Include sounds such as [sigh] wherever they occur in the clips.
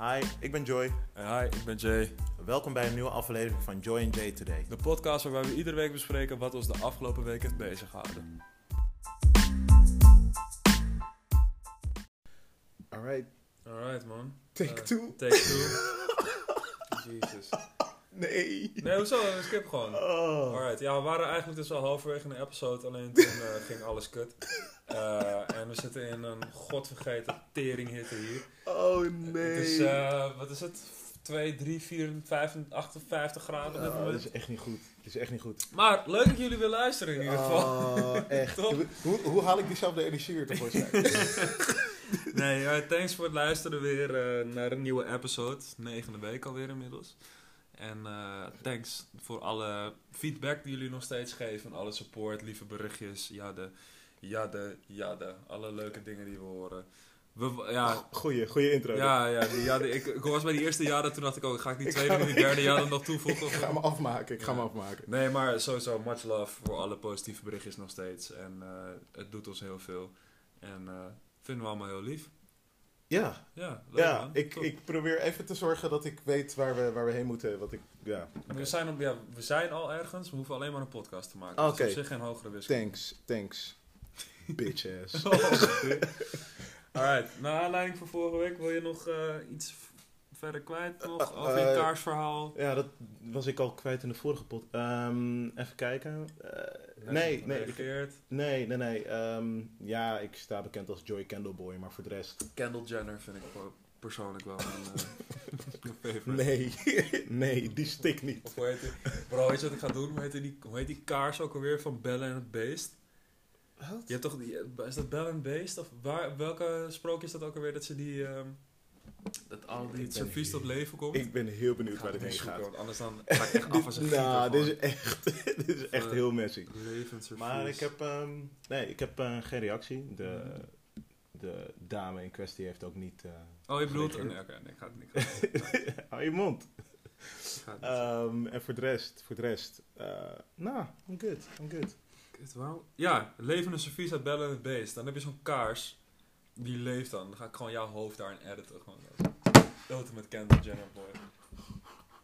Hi, ik ben Joy. En hi, ik ben Jay. Welkom bij een nieuwe aflevering van Joy and Jay Today. De podcast waarbij we iedere week bespreken wat ons de afgelopen week heeft beziggehouden. Alright, Alright man. take Eh, two. Take two. [laughs] Jezus. Nee. Nee, hoezo? Skip gewoon. Oh. Alright, ja, we waren eigenlijk dus al halverwege een episode, alleen toen eh, ging alles kut. Eh, en we zitten in een godvergeten teringhitte hier. Oh Het nee. is, eh, wat is het? 2, 3, 4, 5, 58 graden. Oh, dit is echt niet goed. Dit is echt niet goed. Maar leuk dat jullie weer luisteren in ieder geval. Oh, echt. [laughs] Hoe, hoe haal ik diezelfde energie weer tevoorschijn? [laughs] Nee, eh, thanks voor het luisteren weer eh, naar een nieuwe episode. Negende week alweer inmiddels. En eh, thanks voor alle feedback die jullie nog steeds geven. Alle support, lieve berichtjes, jadde, jadde, jadde. Alle leuke dingen die we horen. We, ja, Goeie, goeie intro. ja, ja, die jadde, ik, ik was bij die eerste jadde, toen dacht ik ook, ga ik die tweede en die derde jadde nog toevoegen? Ik ga me afmaken. Ik ga Ja. me afmaken. Nee, maar sowieso much love voor alle positieve berichtjes nog steeds. En eh, het doet ons heel veel. En eh, vinden we allemaal heel lief. Ja, Ja, leuk ja ik, Top. ik probeer even te zorgen dat ik weet waar we, waar we heen moeten. Wat ik, ja. We, zijn op, ja, we zijn al ergens, we hoeven alleen maar een podcast te maken. Oké. Dus op zich geen hogere wiskunde. Thanks, thanks. [laughs] Bitch ass. Alright, naar aanleiding van vorige week wil je nog eh, iets verder kwijt nog Eh, over je eh, kaarsverhaal? Ja, dat was ik al kwijt in de vorige pot. Ehm, even kijken. Eh, nee, nee, ik, nee, nee, nee. Ehm, ja, ik sta bekend als Joy Candleboy, maar voor de rest... Kendall Jenner vind ik persoonlijk wel een eh, [laughs] favorite. Nee, [laughs] nee, die stikt niet. Of hoe heet die? Bro, weet je wat ik ga doen? Hoe heet die, hoe heet die kaars ook alweer van Belle en het Beest? Wat? Je hebt toch, die, is dat Belle en het Beest? Of waar, welke sprookje is dat ook alweer dat ze die, ehm, dat al die servies tot leven komt? Ik ben heel benieuwd waar het dit heen gaat. want anders dan [laughs] ga ik echt af als een gieter Nou, [laughs] dit is echt, dit is echt Eh, heel messy. Levend servies. Maar ik heb, ehm, nee, ik heb eh, geen reactie. De, de dame in kwestie heeft ook niet... eh Oh, je bedoelt... gereageerd. Nee, oké, nee, ik ga het niet. [laughs] Hou je mond. Ehm, en voor de rest, voor de rest, eh, nou, I'm good, I'm good. Kut, waarom- Ja, levende servies uit Belle en het Beest. Dan heb je zo'n kaars. Die leeft dan. Dan ga ik gewoon jouw hoofd daarin editen. Gewoon. Met Kendall Jenner, boy.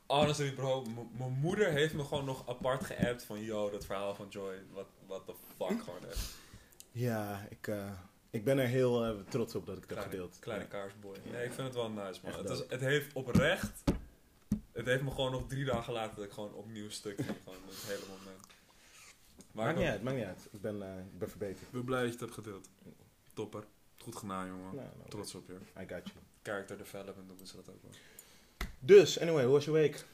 Honestly, bro. Mijn moeder heeft me gewoon nog apart geappt van... Yo, dat verhaal van Joy. Wat what the fuck, gewoon echt. Ja, ik, eh, ik ben er heel eh, trots op dat ik Kleine, gedeeld. kleine Ja. kaarsboy. Nee, ik vind het wel nice, man. Het, is, het heeft oprecht... Het heeft me gewoon nog drie dagen later dat ik gewoon opnieuw stuk ging. Gewoon het hele moment. Maar Maakt niet uit, maakt niet uit. Ik ben, eh, ik ben verbeterd. Ik ben blij dat je het hebt gedeeld. Topper. Goed gedaan, jongen. Nou, nou, Trots op je. I got you. Character development noemen ze dat ook wel. Dus, anyway, hoe was je week?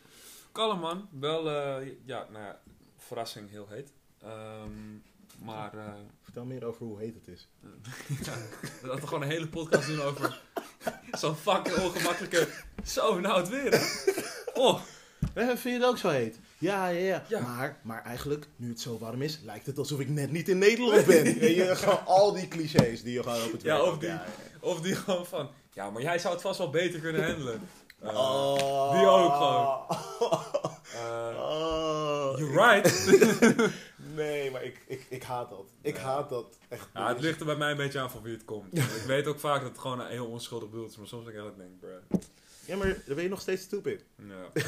Kalm man. Wel, eh, ja, nou ja, verrassing heel heet. Ehm, maar, eh Vertel meer over hoe heet het is. [laughs] ja, we hadden gewoon een hele podcast doen over zo'n fucking ongemakkelijke... Zo, nou het weer hè. [laughs] Oh, vind je het ook zo heet? Ja, ja, ja. Ja. Maar, maar eigenlijk, nu het zo warm is, lijkt het alsof ik net niet in Nederland ben. [laughs] Weet je, gewoon al die clichés die je gewoon op het Ja, of die- ja, of die gewoon van... Ja, maar jij zou het vast wel beter kunnen handelen. [laughs] Eh, Oh. die ook gewoon. [laughs] eh, Oh. you're right. nee, maar ik, ik, ik haat dat. Ik haat dat echt. Ja, het ligt er bij mij een beetje aan van wie het komt. Ik weet ook vaak dat het gewoon een heel onschuldig bedoeld is, maar soms denk ik echt denk, bruh. Ja, maar dan ben je nog steeds stupid. Ja.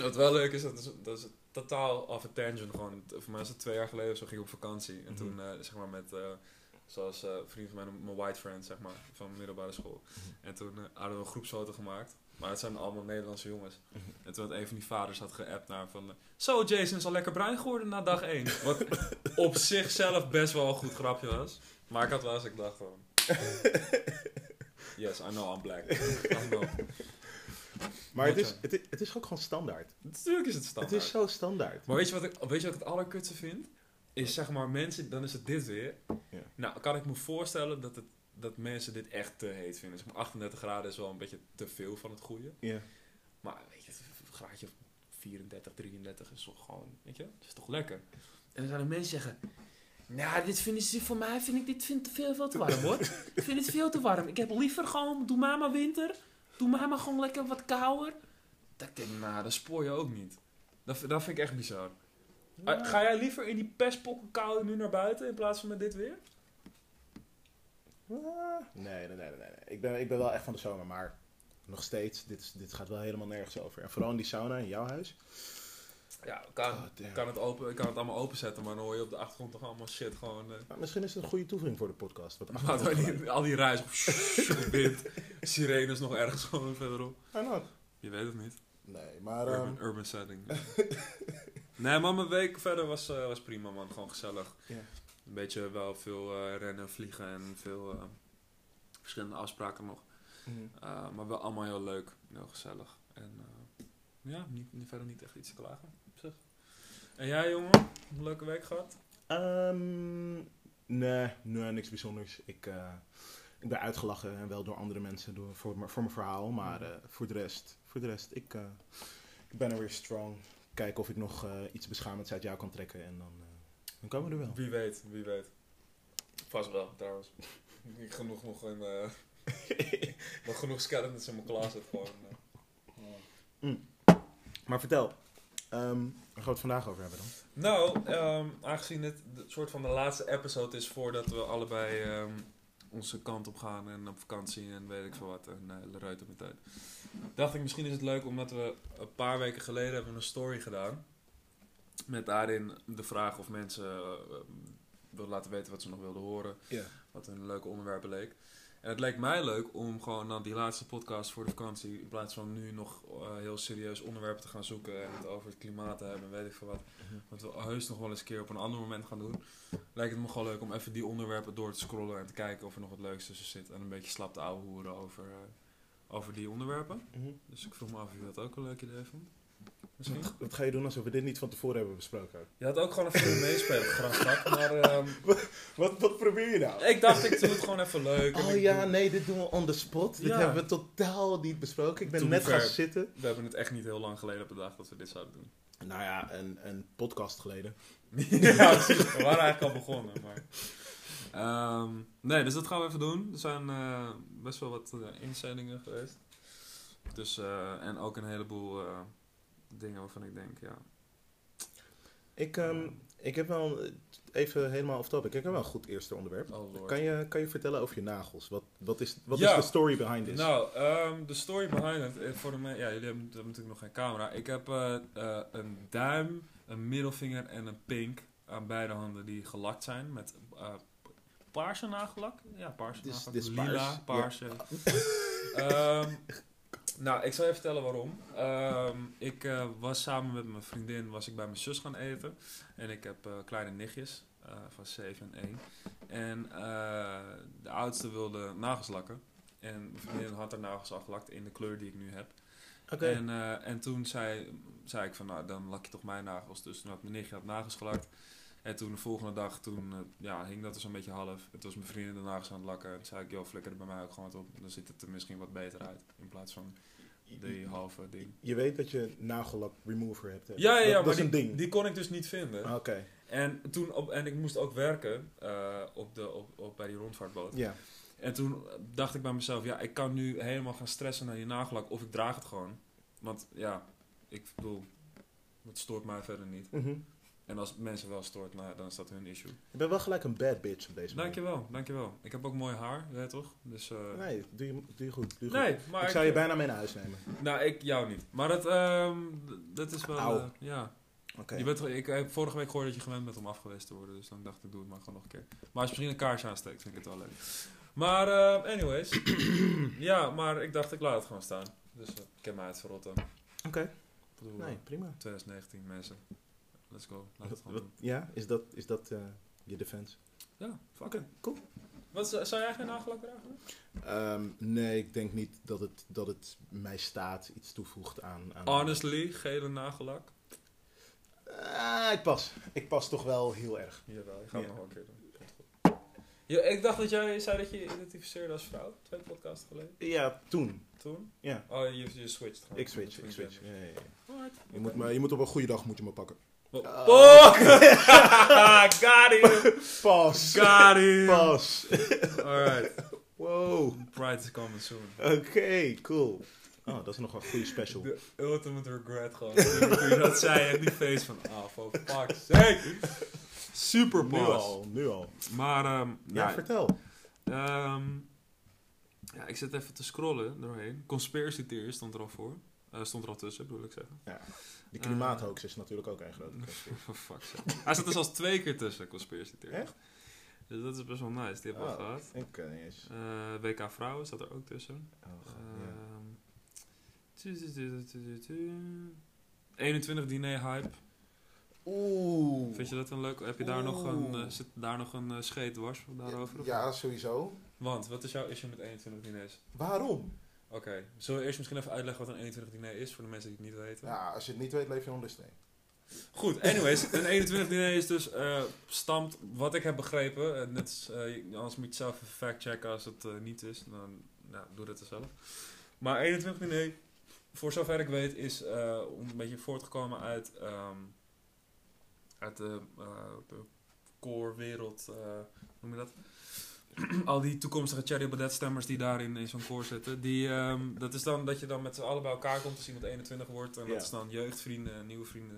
Wat wel leuk is, dat is, dat is totaal off a tangent. Gewoon, voor mij is het twee jaar geleden zo, ging ik op vakantie. En toen, eh, zeg maar, met, eh, zoals eh vrienden van mij, mijn white friend, zeg maar, van middelbare school. En toen hadden we een groepsfoto gemaakt. Maar het zijn allemaal Nederlandse jongens. En toen had een van die vaders had geappt naar van... Zo, Jason is al lekker bruin geworden na dag 1. Wat [laughs] op zichzelf best wel een goed grapje was. Maar ik had wel eens, ik dacht van... [laughs] Yes, I know I'm black. [laughs] I know. Maar het is, het, is, het is ook gewoon standaard. Natuurlijk is het standaard. Het is zo standaard. Maar weet je, wat ik, weet je wat ik het allerkutste vind? Is zeg maar mensen, dan is het dit weer. Ja. Nou, kan ik me voorstellen dat, het, dat mensen dit echt te heet vinden. Zeg maar 38 graden is wel een beetje te veel van het goede. Ja. Maar weet je, een graadje 34, 33 is toch gewoon, weet je, dat is toch lekker. En dan zijn mensen zeggen, nou, dit vinden ze, voor mij vind ik dit vind te veel, veel te warm hoor. ik vind het veel te warm. Ik heb liever gewoon, doe maar maar winter. Doe maar maar gewoon lekker wat kouder. Dat ik denk, nou, dat spoor je ook niet. Dat, dat vind ik echt bizar. Ah, Ga jij liever in die pestpokken koude nu naar buiten in plaats van met dit weer? Ah, Nee, nee, nee, nee, nee. Ik ben, ik ben wel echt van de zomer, maar nog steeds, dit, dit gaat wel helemaal nergens over. En vooral in die sauna in jouw huis. Ja, kan, Oh, kan, het open, ik kan het allemaal openzetten, maar dan hoor je op de achtergrond toch allemaal shit gewoon... eh, Maar misschien is het een goede toevoeging voor de podcast. Wat Maar dan die- al die [laughs] wind, sirenes nog ergens gewoon verderop. Je weet het niet. Nee, maar... Urban, ehm, urban setting. [laughs] nee, maar mijn week verder was, eh, was prima, man. Gewoon gezellig. Een beetje wel veel eh, rennen, vliegen en veel verschillende afspraken nog. mhm. Maar wel allemaal heel leuk, heel gezellig. En ja, niet, verder niet echt iets te klagen op zich. En jij, jongen? Een leuke week gehad? Ehm, nee, nee, niks bijzonders. Ik, eh, ik ben uitgelachen en wel door andere mensen door, voor, mijn- voor mijn verhaal. Maar eh, voor, de rest, voor de rest, ik, eh, ik ben er weer strong. Kijken of ik nog eh, iets beschamends uit jou kan trekken en dan, eh, dan komen we er wel. Wie weet, wie weet. Vast wel, trouwens. [laughs] Niet genoeg nog in... Uh, [laughs] nog genoeg skeletons in mijn closet gewoon. Uh. Maar vertel, ehm, waar gaan we het vandaag over hebben dan? Nou, ehm, aangezien dit de soort van de laatste episode is voordat we allebei ehm, onze kant op gaan en op vakantie en weet ik veel wat en uh, de ruiten met tijd. Dacht ik misschien is het leuk omdat we een paar weken geleden hebben een story gedaan. Met daarin de vraag of mensen uh, wilden laten weten wat ze nog wilden horen. Ja. Wat een leuke onderwerp leek. En het leek mij leuk om gewoon dan die laatste podcast voor de vakantie, in plaats van nu nog uh, heel serieus onderwerpen te gaan zoeken en het over het klimaat te hebben, weet ik veel wat. Wat we heus nog wel eens een keer op een ander moment gaan doen. Lijkt het me gewoon leuk om even die onderwerpen door te scrollen en te kijken of er nog wat leuks tussen zit. En een beetje slap te ouwe hoeren over, uh, over die onderwerpen. Mm Dus ik vroeg me af of je dat ook een leuk idee vond. Misschien? Wat, wat ga je doen alsof we dit niet van tevoren hebben besproken? Je had ook gewoon even meespelen, [laughs] grastak. Maar um, wat, wat probeer je nou? ik dacht, ik doe het gewoon even leuk. Oh ja, nee, dit doen we on the spot. Dit hebben we totaal niet besproken. Ik ben net gaan zitten. We hebben het echt niet heel lang geleden bedacht dat we dit zouden doen. Nou ja, een, een podcast geleden. [laughs] ja. We waren eigenlijk al begonnen. Maar... Ehm, nee, dus dat gaan we even doen. Er zijn eh, best wel wat uh, inzendingen geweest. Dus, uh, en ook een heleboel dingen waarvan ik denk, ja. Ik, um, ik heb wel, even helemaal off topic, ik heb wel een goed eerste onderwerp. Oh kan, je, kan je vertellen over je nagels? Wat, wat, is, wat Ja. is de story behind this? Nou, um, de story behind it, voor de me- ja, jullie hebben, hebben natuurlijk nog geen camera. Ik heb uh, uh, een duim, een middelvinger en een pink aan beide handen die gelakt zijn met uh, paarse nagellak. Ja, paarse nagellak. dit is Lila, paars, paarse. um, nou, ik zal je vertellen waarom. Um, ik uh, was samen met mijn vriendin was ik bij mijn zus gaan eten. En ik heb uh, kleine nichtjes uh, van 7 en 1. En de oudste wilde nagels lakken. En mijn vriendin had haar nagels al gelakt in de kleur die ik nu heb. Okay. En, en toen zei, zei ik van, nou, dan lak je toch mijn nagels. Dus toen had mijn nichtje had nagels gelakt. En toen de volgende dag, toen ja, hing dat er zo'n beetje half. Toen was mijn vriendin de nagels aan het lakken. En toen zei ik, joh, flikker er bij mij ook gewoon wat op. Dan ziet het er misschien wat beter uit. In plaats van die halve ding. Je weet dat je nagellak remover hebt. Hè? Ja, ja, ja dat, maar dat is die, een ding. die kon ik dus niet vinden. Ah, Oké. Okay. En, toen op, en ik moest ook werken uh, op de, op, op, bij die rondvaartboot. Ja. En toen dacht ik bij mezelf, ja, ik kan nu helemaal gaan stressen naar je nagellak. Of ik draag het gewoon. Want ja, ik bedoel, het stoort mij verder niet. Mm -hmm. En als mensen wel stoort, nou, dan is dat hun issue. Je bent wel gelijk een bad bitch op deze manier. Dankjewel, dankjewel. Ik heb ook mooi haar, weet toch? Dus, uh... Nee, doe je, doe je goed. Doe je nee, goed. maar ik zou je bijna mee naar huis nemen. Nou, ik jou niet. Maar dat, um, dat is wel... Uh, ja. Okay. Je bent, ik heb vorige week gehoord dat je gewend bent om afgewezen te worden. Dus dan dacht ik, doe het maar gewoon nog een keer. Maar als je misschien een kaarsje aansteekt, vind ik het wel leuk. Maar, uh, anyways. [clears throat] ja, maar ik dacht, ik laat het gewoon staan. Dus ik heb mij het verrotten. Oké. Okay. Nee, prima. 2019, mensen. Let's go. Laat het wat, wat, ja, is dat, is dat uh, je defense? Ja, fuck okay, cool. Wat, zou jij geen nagellak dragen? Um, nee, ik denk niet dat het, dat het mij staat iets toevoegt aan... aan Honestly, gele nagellak? Uh, ik pas. Ik pas toch wel heel erg. Jawel, ik ga het ja. nog wel een keer doen. Ja, ik dacht dat jij zei dat je je identificeerde als vrouw, twee podcasts geleden. Ja, toen. Toen? Ja. Oh, je, je switcht gewoon. Ik switch, ik switch. Ja, ja, je, moet me, je moet op een goede dag moet je me pakken. Oh! [laughs] oh. Got him! Pas. Got him! Pas. Alright. Wow. Pride is coming soon. Oké, okay, cool. Oh, dat is nog een goede special. The ultimate regret gewoon. Toen je dat zei, en die face van, ah, oh, for fuck's sake. Super pas. Nu al, nu al. Maar, um, ja, ja, vertel. Um, Ja, ik zit even te scrollen doorheen. Conspiracy theory stond er al voor. Eh, stond er al tussen, bedoel ik zeggen. Die klimaathoax is natuurlijk ook een grote kwestie. Fuck's sake. Hij zit er zelfs twee keer tussen, conspiracy theory. Echt? Dus dat is best wel nice, die hebben we al Oh, gehad. Ik niet eens. Eh, WK Vrouwen staat er ook tussen. Oh, god, ja. Ehm. 21 diner hype. Oeh. Vind je dat een leuk? Heb je daar nog een, eh, zit daar nog een uh, scheetwars daarover? of Ja, sowieso. Want, wat is jouw issue met 21 diners? Waarom? Oké, zullen we eerst misschien even uitleggen wat een 21 diner is voor de mensen die het niet weten? Ja, als je het niet weet, leef je onder steen. Goed, anyways, een 21 diner is dus eh stamt, wat ik heb begrepen, en net is, eh, anders moet je zelf even factchecken als het eh, niet is, dan nou, doe dat er zelf. Maar 21 diner, voor zover ik weet, is eh, een beetje voortgekomen uit, ehm, uit de, eh de core wereld, eh, hoe noem je dat? [clears throat] Al die toekomstige Cherry Baudet stemmers die daarin in zo'n koor zitten. Die, ehm, dat is dan dat je dan met z'n allen bij elkaar komt als iemand 21 wordt. En Ja. dat is dan jeugdvrienden en nieuwe vrienden.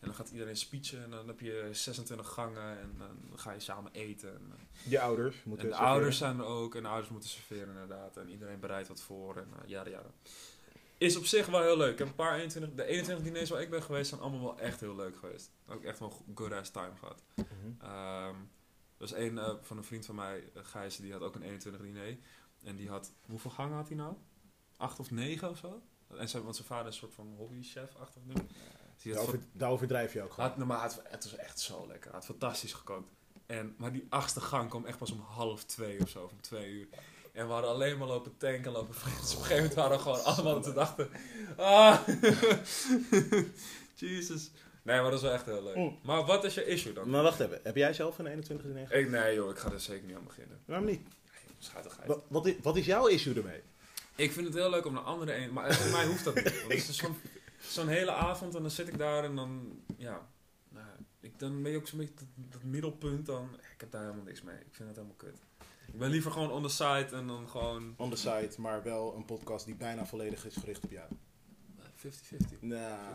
En dan gaat iedereen speechen en dan heb je 26 gangen en dan ga je samen eten. En, eh, Je ouders moeten en de serveren. ouders zijn er ook en de ouders moeten serveren inderdaad. En iedereen bereidt wat voor en uh, ja, ja. Is op zich wel heel leuk. Ik heb een paar 21, de 21 diners waar ik ben geweest zijn allemaal wel echt heel leuk geweest. Ook echt wel good ass time gehad. Er was een eh, van een vriend van mij, eh, Gijs, die had ook een 21 diner. En die had, hoeveel gangen had hij nou? Acht of negen of zo? En zijn, want zijn vader is een soort van hobbychef-achtig ding. Dus die had Daar over- Daar overdrijf je ook gewoon. had, nou, maar het, het was echt zo lekker. Hij had fantastisch gekookt. En, maar die achtste gang kwam echt pas om half twee of zo, of om twee uur. En we hadden alleen maar lopen tanken, lopen vreten. Dus op een gegeven moment waren we gewoon allemaal te dachten... Ah, [laughs] Jesus. Nee, maar dat is wel echt heel leuk. Mm. Maar wat is je issue dan? Maar wacht even, heb jij zelf een 21 diner? Ik, nee joh, ik ga er zeker niet aan beginnen. Waarom niet? Schatigheid. Wat, wat, is, wat is jouw issue ermee? Ik vind het heel leuk om een andere een... Maar voor mij hoeft dat niet. Want het is zo'n zo'n hele avond en dan zit ik daar en dan... Ja, nou, ik, dan ben je ook zo'n beetje dat, dat middelpunt dan... Ik heb daar helemaal niks mee. Ik vind het helemaal kut. Ik ben liever gewoon on the side en dan gewoon... On the side, maar wel een podcast die bijna volledig is gericht op jou. eh, 50-50. Nou,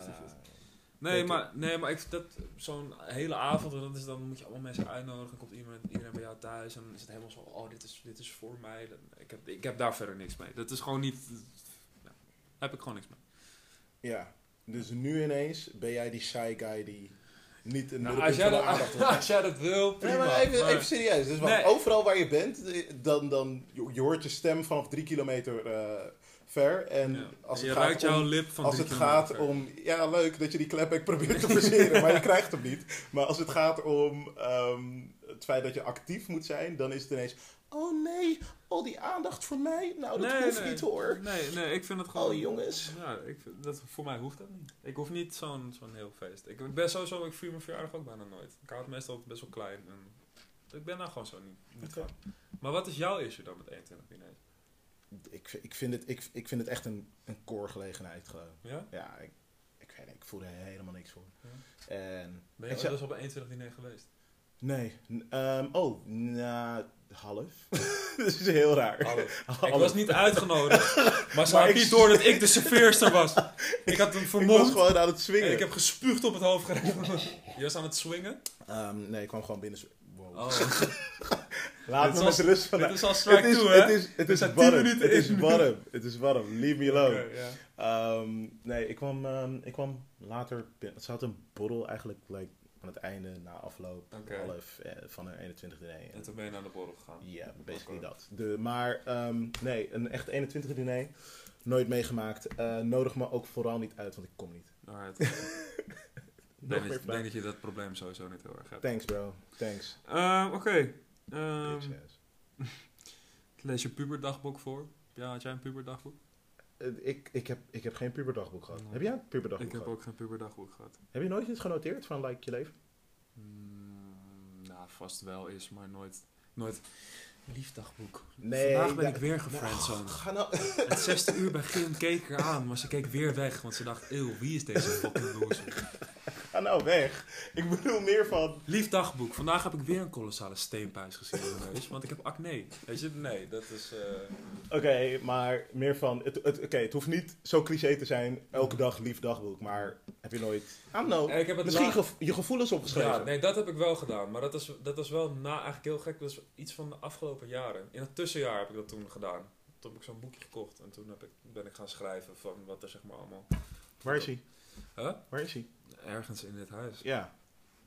Nee, maar, nee, maar ik, dat, zo'n hele avond, en dat is, dan moet je allemaal mensen uitnodigen. Komt iedereen, iedereen bij jou thuis en dan is het helemaal zo, oh, dit is, dit is voor mij. Dan- Ik heb, ik heb daar verder niks mee. Dat is gewoon niet, nou, heb ik gewoon niks mee. ja. Dus nu ineens ben jij die shy guy die niet een Nou, [laughs] als, jij dat, wil als jij dat wil, prima. Nee, maar even, maar- even serieus. Dus Nee. overal waar je bent, dan, dan je, hoort je stem vanaf drie kilometer eh, ver. En ja. als het, gaat om, lip van als het gaat ver. om... Ja, leuk dat je die klepback probeert te verseren, maar je krijgt hem niet. Maar als het gaat om ehm, het feit dat je actief moet zijn, dan is het ineens... Oh nee, al die aandacht voor mij? Nou, dat Nee, hoeft nee. niet hoor. Nee, nee, ik vind het gewoon... Oh jongens. Ja, ik vind, dat, voor mij hoeft dat niet. Ik hoef niet zo'n zo'n heel feest. Ik, ben sowieso, ik vier mijn verjaardag ook bijna nooit. Ik hou het meestal best wel klein. En ik ben daar gewoon zo niet, niet. Maar wat is jouw issue dan met 21 diners? Ik, ik, vind het, ik, ik vind het echt een, een core gelegenheid gewoon. Ja? Ja, ik, ik weet niet, ik voel er helemaal niks voor. Ja. En Ben je wel eens op een 21 diner geweest? Nee. Ehm, oh, na half. [laughs] dat is heel raar. Half. [laughs] Ik was niet uitgenodigd, [laughs] maar ze had niet door dat ik de serveerster was. Ik had hem Ik was gewoon aan het swingen. en ik heb gespuugd op het hoofd gekregen. Je was aan het swingen? Ehm, nee, ik kwam gewoon binnen. Oh. Laat me met rust Dit vandaag. is al Het 2, hè? het is, het is zijn 10 warm. minuten Het is warm. Het is warm. Leave me alone. Ehm, nee, ik kwam, ehm, ik kwam later. binnen- Ze had een borrel eigenlijk like, aan het einde, na afloop, half eh, van een 21 diner. En toen ben je naar de borrel gegaan. Ja, basically Oké. dat. De, maar ehm, nee, een echt 21 diner. Nooit meegemaakt. Eh, nodig me ook vooral niet uit, want ik kom niet. Alright. [laughs] Ik Nog denk, dat, ik denk dat je dat probleem sowieso niet heel erg hebt. Thanks, bro. Thanks. Ehm, Oké. Ehm, Bitch ass. [laughs] lees je puberdagboek voor? Ja, had jij een puberdagboek? Eh, ik, ik, heb, ik heb geen puberdagboek gehad. Nee. Heb jij een puberdagboek Ik heb gehad? ook geen puberdagboek gehad. Heb je nooit iets genoteerd van like je leven? Mm, nou, vast wel is, maar nooit... nooit liefdagboek. Nee, Vandaag ben ja, ik weer Nou, gefriendzoned. [laughs] nou... Het zesde uur bij Gim keek er aan, maar ze keek weer weg, want ze dacht, eeuw, wie is deze [laughs] fucking loser? [laughs] Ga nou weg. Ik bedoel meer van... Lief dagboek, vandaag heb ik weer een kolossale steenpuis gezien in mijn neus, want ik heb acne. Weet je, nee, dat is... eh, Oké, maar meer van... Het, het, Oké, het hoeft niet zo cliché te zijn. Elke dag lief dagboek. Maar heb je nooit... I don't know. ik heb het Misschien je gevoelens opgeschreven. Ja, nee, dat heb ik wel gedaan. Maar dat is, dat is wel na, eigenlijk heel gek. Dat is iets van de afgelopen jaren. In het tussenjaar heb ik dat toen gedaan. toen heb ik zo'n boekje gekocht. En toen heb ik, ben ik gaan schrijven van wat er zeg maar allemaal... Waar is hij? Huh? Waar is hij? Ergens in dit huis. Ja.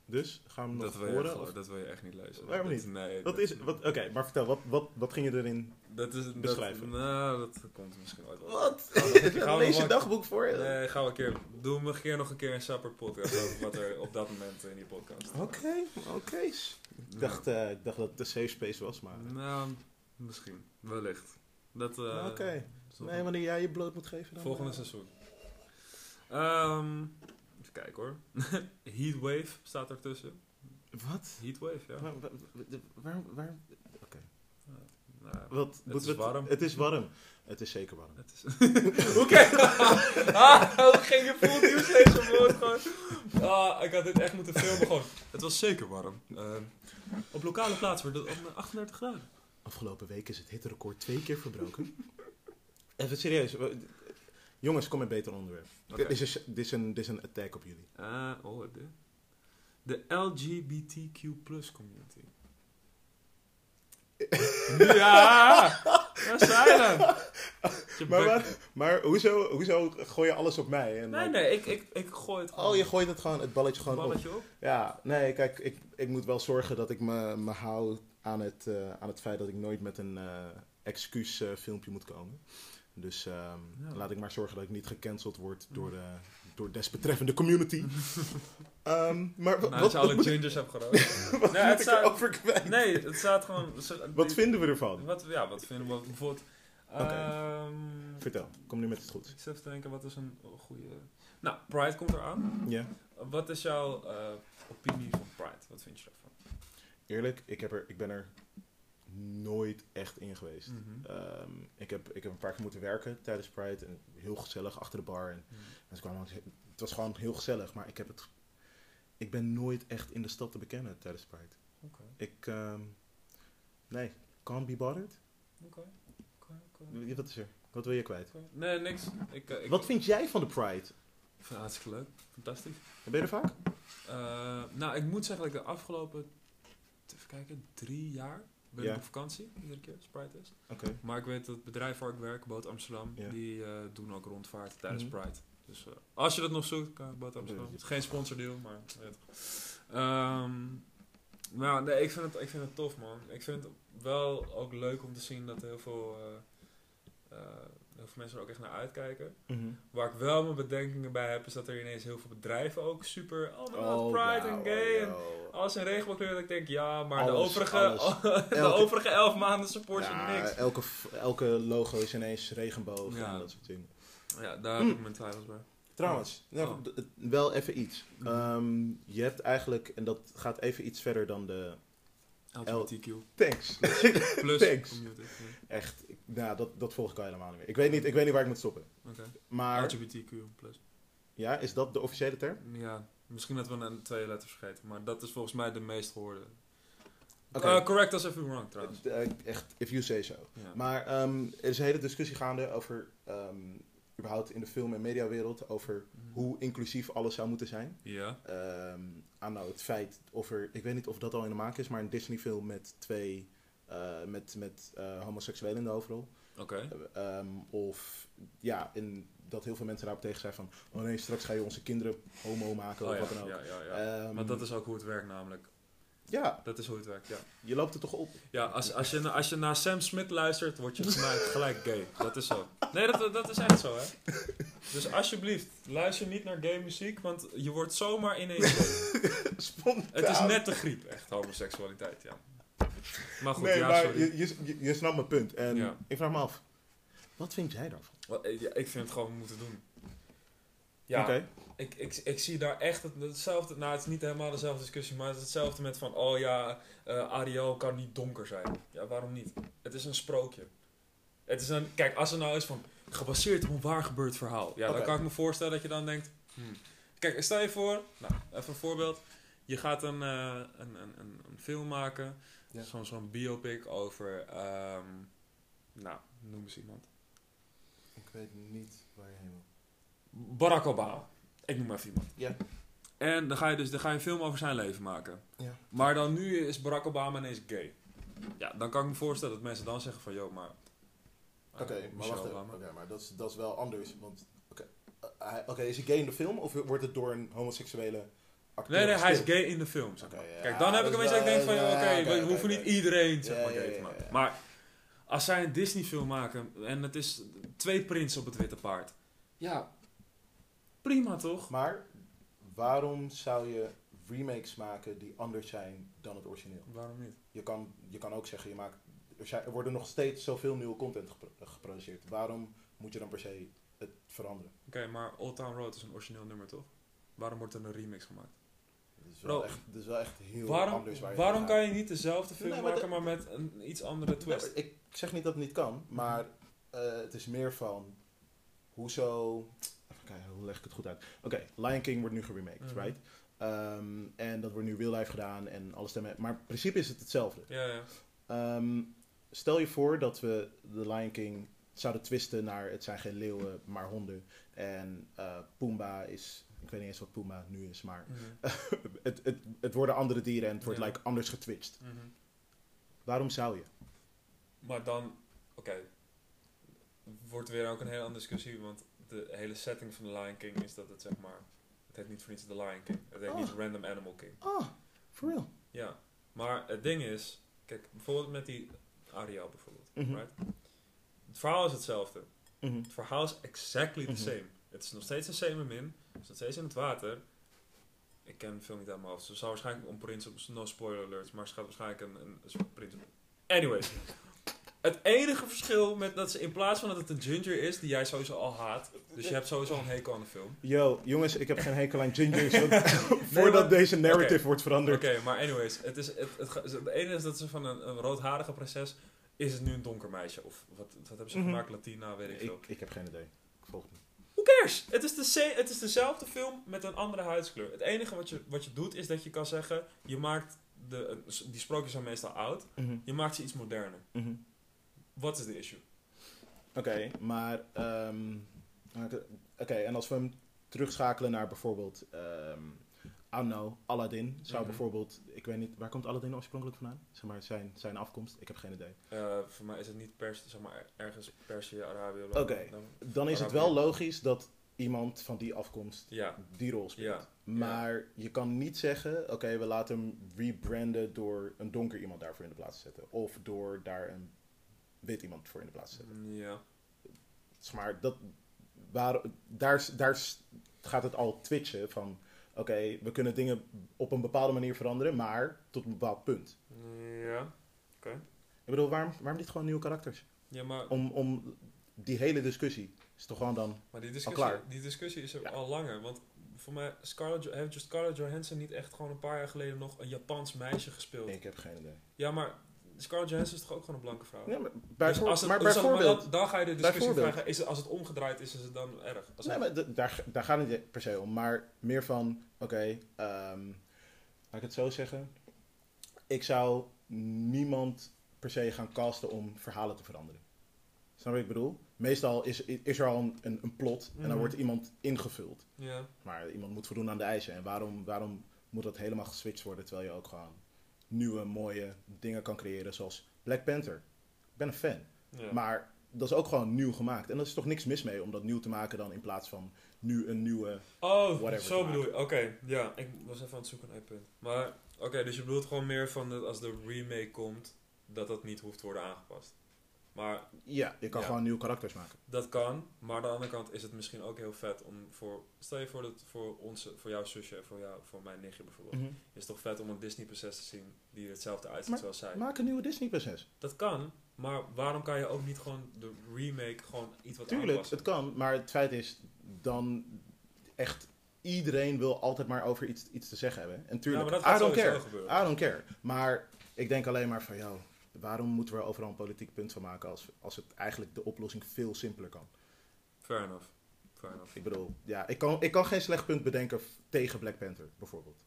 Dus, gaan we hem Dat nog wil, horen? of- dat wil je echt niet lezen. Waarom Dat- niet? Nee. Wat dat- is wat? Oké, maar vertel, wat, wat, wat ging je erin? Dat is, dat, beschrijven? nou, dat komt misschien ooit wel. Wat? Gaan [laughs] Lees je dagboek voor je? Nee, gaan we een keer... Doen we een keer nog een keer een separate podcast over wat er op dat moment in die podcast... Oké, oké. Ik dacht, eh, ik dacht dat het de safe space was, maar... Nou, misschien. Wellicht. Dat, eh, Oké. Nee, wanneer jij je bloot moet geven dan? Volgende eh, seizoen. Ehm, even kijken hoor. [laughs] Heatwave staat ertussen. Wat? Heatwave, ja. Waar, waar, waar, waar- Nou, wat? Het is warm. Het is warm. Het is zeker warm. het is... [laughs] Kijk [laughs] ah, Hoe ging je voelt nieuws deze woord gewoon? Ah, ik had dit echt moeten filmen gewoon. Het was zeker warm. Ehm, op lokale plaatsen werd het om 38 graden. Afgelopen week is het hitterecord twee keer verbroken. Even serieus. Jongens, kom met beter onderwerp. Dit, is, dit, is een, dit is een attack op jullie. Eh, oh, de, de LGBTQ plus community. [laughs] ja! Sta je dan? Maar, maar hoezo, hoezo gooi je alles op mij? En Nee, nee, ik, ik, ik gooi het gewoon. Oh, je gooit het gewoon, het balletje gewoon op. balletje op. Ja, nee, kijk, ik, ik moet wel zorgen dat ik me, me hou aan het, eh, aan het feit dat ik nooit met een eh excuus eh, filmpje moet komen. Dus ehm, Ja. laat ik maar zorgen dat ik niet gecanceld word door, de, door desbetreffende community. [laughs] Ehm, maar Nou, dat wat, je alle gingers hebt gerookt. [laughs] wat Nee, moet het ik staat- erover kwijt? Nee, het staat gewoon... Wat die- vinden we ervan? Wat, ja, wat vinden we bijvoorbeeld... Ehm, Vertel, kom nu met het goed. Ik zit even te denken, wat is een goede... Nou, Pride komt eraan. Ja, Wat is jouw eh, opinie van Pride? Wat vind je daarvan? eerlijk, ik, heb er, ik ben er nooit echt in geweest. Mhm. Ehm, ik, heb, ik heb een paar keer moeten werken tijdens Pride. En heel gezellig achter de bar. En En ze kwamen langs- het was gewoon heel gezellig, maar ik heb het. Ik ben nooit echt in de stad te bekennen tijdens Pride. Ik, ehm, nee, can't be bothered. oké. Wat is er? Wat wil je kwijt? Nee, niks. Ik, eh, ik Wat vind jij van de Pride? Ik vind het hartstikke leuk. Fantastisch. Ben je er vaak? Eh, nou, ik moet zeggen dat ik de afgelopen, even kijken, drie jaar ben ik op vakantie. Iedere keer als Pride is. Maar ik weet dat het bedrijf waar ik werk, Boot Amsterdam, die eh, doen ook rondvaart tijdens Mhm. Pride. Dus eh, als je dat nog zoekt, kan Boot Amsterdam. Het is geen sponsordeal, maar weet. Ehm, nou, nee, ik vind, het, ik vind het tof, man. Ik vind het wel ook leuk om te zien dat heel veel, eh, veel mensen er ook echt naar uitkijken. Mhm. Waar ik wel mijn bedenkingen bij heb, is dat er ineens heel veel bedrijven ook super. Oh my god, Oh, Pride en gay. En oh, alles in regenboogkleur. Dat ik denk, ja, maar de, overige, [laughs] de overige elf maanden support je niks. elke, elke logo is ineens regenboog Ja. en dat soort dingen. Ja, daar heb Hm. ik mijn twijfels bij. Trouwens, nou, Oh. wel even iets. Mhm. Ehm, je hebt eigenlijk, en dat gaat even iets verder dan de... LGBTQ Thanks. [laughs] [laughs] plus Thanks. Echt, ik- nou, dat, dat volg ik al helemaal niet meer. Ik weet niet, ik weet niet waar ik moet stoppen. Maar, LGBTQ plus. ja, is dat de officiële term? Ja, misschien dat we een twee letters vergeten, maar dat is volgens mij de meest gehoorde. Eh, correct us if we're wrong trouwens. Eh, echt, if you say so. Ja. Maar ehm, er is een hele discussie gaande over, ehm, überhaupt in de film- en mediawereld, over Mhm. hoe inclusief alles zou moeten zijn. Ja. Ehm, aan nou het feit of er, ik weet niet of dat al in de maak is, maar een Disney-film met twee, eh, met, met eh, homoseksuelen in de hoofdrol. Oké. Ehm, of ja, in, dat heel veel mensen daarop tegen zijn van, oh nee, straks ga je onze kinderen homo maken Oh, of ja, wat dan ook. ja, ja, ja. Ehm, Maar dat is ook hoe het werkt namelijk. Ja, Dat is hoe het werkt, ja. je loopt er toch op. Ja, als, als, je, als je naar Sam Smith luistert, word je gelijk, [laughs] gelijk gay. Dat is zo. Nee, dat, dat is echt zo, hè. Dus alsjeblieft, luister niet naar gay muziek, want je wordt zomaar ineens. [laughs] Spontaan. Het is net de griep, echt, homoseksualiteit, ja. Maar goed, nee, ja, maar sorry. je, je, snapt mijn punt. En Ja. ik vraag me af, wat vind jij daarvan? Eh, ja, ik vind het gewoon moeten doen. Ja, Oké. Ik, ik, ik zie daar echt het, hetzelfde. Nou, het is niet helemaal dezelfde discussie, maar het is hetzelfde met van: oh ja, Ariel kan niet donker zijn. Ja, waarom niet? Het is een sprookje. Het is een, kijk, als er nou is van gebaseerd op een waar gebeurd verhaal, ja, dan kan ik me voorstellen dat je dan denkt: hmm. kijk, stel je voor, nou, even een voorbeeld. Je gaat een, eh, een, een, een, een film maken, Ja. zo'n zo'n biopic over, ehm, nou, noem eens iemand. Ik weet niet waar je heen wil. Barack Obama. Ik noem maar even iemand. Ja. En dan ga je dus dan ga je een film over zijn leven maken. Ja. Maar dan nu is Barack Obama ineens gay. Ja, dan kan ik me voorstellen dat mensen dan zeggen van, joh, maar Oké, Uh, maar wacht even. Oké, maar dat is, dat is wel anders. Want, oké, eh, hij- oké, is hij gay in de film of wordt het door een homoseksuele acteur Nee, nee, hij is gay in de film. Zeg maar. Oké, ja, Kijk, dan heb ik een beetje dat ik denk van, oké, oké, we oké, hoeven oké. niet iedereen zeg maar ja, gay ja, te maken. ja, ja. Maar als zij een Disney film maken en het is twee prinsen op het witte paard. Ja, prima toch? Maar waarom zou je remakes maken die anders zijn dan het origineel? Waarom niet? Je kan, je kan ook zeggen, je maakt, er, zijn, er worden nog steeds zoveel nieuwe content gepro- geproduceerd. Waarom moet je dan per se het veranderen? Oké, maar Old Town Road is een origineel nummer toch? Waarom wordt er een remix gemaakt? Dat is wel, Bro, echt, dat is wel echt heel Waarom, anders. Waar je waarom kan je niet dezelfde film Nee, maar maken, maar met een iets andere twist? Nee, ik zeg niet dat het niet kan, maar eh, het is meer van hoezo. Kijken, hoe leg ik het goed uit? Oké, Lion King wordt nu geremaked, Mhm. right? Ehm, en dat wordt nu real life gedaan en alle stemmen. Maar in principe is het hetzelfde. Ja, ja. Ehm, stel je voor dat we de Lion King zouden twisten naar het zijn geen leeuwen, maar honden. En eh Pumbaa is, ik weet niet eens wat Pumbaa nu is, maar Mhm. [laughs] het, het, het worden andere dieren en het wordt Ja. like, anders getwitcht. Mhm. Waarom zou je? Maar dan, oké, wordt weer ook een hele andere discussie, want de hele setting van The Lion King is dat het zeg maar, het heet niet voor niets The Lion King, het heet Oh. niet Random Animal King. Ah, for real? Ja, maar het ding is, kijk, bijvoorbeeld met die Ariel bijvoorbeeld, Mhm. right? Het verhaal is hetzelfde. Mhm. Het verhaal is exactly the Mhm. same. Het is nog steeds een semermin, het is nog steeds in het water. Ik ken de film niet uit mijn hoofd. Ze zou waarschijnlijk om prins op no spoiler alerts, maar ze gaat waarschijnlijk een, een, een prins. Anyways. Het enige verschil met dat ze in plaats van dat het een ginger is, die jij sowieso al haat, dus je hebt sowieso een hekel aan de film. Yo, jongens, ik heb geen hekel aan gingers. [laughs] want Nee, [laughs] voordat deze narrative wordt veranderd. Oké, maar anyways, het is, het, het, het ene is dat ze van een, een roodharige prinses, is het nu een donker meisje? Of wat, wat hebben ze Mhm. gemaakt? Latina, weet ik veel. Ik, ik heb geen idee. Ik volg niet. Who cares? Het is, de het is dezelfde film met een andere huidskleur. Het enige wat je, wat je doet is dat je kan zeggen: je maakt de, die sprookjes zijn meestal oud, Mhm, je maakt ze iets moderner. mhm. Wat is de issue? Oké, maar... ehm, Oké, en als we hem terugschakelen naar bijvoorbeeld... I don't know, Aladdin zou Mhm. bijvoorbeeld... Ik weet niet, waar komt Aladdin oorspronkelijk vandaan? Zeg maar, zijn, zijn afkomst? Ik heb geen idee. Eh, voor mij is het niet pers, zeg maar, ergens Perzië, Arabië. Oké. dan- Dan is het wel logisch dat iemand van die afkomst Ja, die rol speelt. Ja, Maar je kan niet zeggen, oké, we laten hem rebranden door een donker iemand daarvoor in de plaats te zetten. Of door daar een wit iemand voor in de plaats te zetten. ja. Zeg maar, dat, waar, daar, daar gaat het al twitchen van, oké, we kunnen dingen op een bepaalde manier veranderen, maar tot een bepaald punt. Ja. Ik bedoel, waarom, waarom niet gewoon nieuwe karakters? Ja, maar, Om, om die hele discussie is toch gewoon dan... maar die, discussie, klaar. die discussie is er Ja. al langer. Want voor mij, Scarlett, heeft Scarlett Johansson niet echt gewoon een paar jaar geleden nog een Japans meisje gespeeld? Ik heb geen idee. Ja, maar Scarlett Johansson is toch ook gewoon een blanke vrouw? Ja, maar Dus als het- maar dus bijvoorbeeld... dan, dan ga je de discussie vragen, is het, als het omgedraaid is, is het dan erg? Als Nee, het- maar daar, daar gaat het niet per se om. Maar meer van, oké, ehm, laat ik het zo zeggen. Ik zou niemand per se gaan casten om verhalen te veranderen. Snap je wat ik bedoel? Meestal is, is er al een, een, een plot en dan Mhm. wordt iemand ingevuld. ja. Maar iemand moet voldoen aan de eisen. En waarom, waarom moet dat helemaal geswitcht worden terwijl je ook gewoon nieuwe, mooie dingen kan creëren zoals Black Panther. Ik ben een fan. ja. Maar dat is ook gewoon nieuw gemaakt. En er is toch niks mis mee om dat nieuw te maken dan in plaats van nu een nieuwe... oh, whatever zo bedoel je. Oké, ja. Ik was even aan het zoeken naar je punt. Maar, oké, dus je bedoelt gewoon meer van dat als de remake komt, dat dat niet hoeft te worden aangepast. Maar Ja, je kan Ja. gewoon nieuwe karakters maken. dat kan. Maar aan de andere kant is het misschien ook heel vet om voor... Stel je voor dat voor, onze, voor jouw zusje en voor, jou, voor mijn nichtje bijvoorbeeld. Is het toch vet om een Disney prinses te zien die er hetzelfde uitziet zoals zij. Maak een nieuwe Disney prinses. Dat kan, maar waarom kan je ook niet gewoon de remake gewoon iets wat Tuurlijk, aanpassen? het kan. Maar het feit is, dan echt iedereen wil altijd maar over iets, iets te zeggen hebben. En ja, tuurlijk, maar dat I don't care. I don't care. Maar ik denk alleen maar van, jou, waarom moeten we er overal een politiek punt van maken als, als het eigenlijk de oplossing veel simpeler kan? Fair enough. Fair enough. Ik bedoel, ja, ik kan, ik kan geen slecht punt bedenken tegen Black Panther, bijvoorbeeld.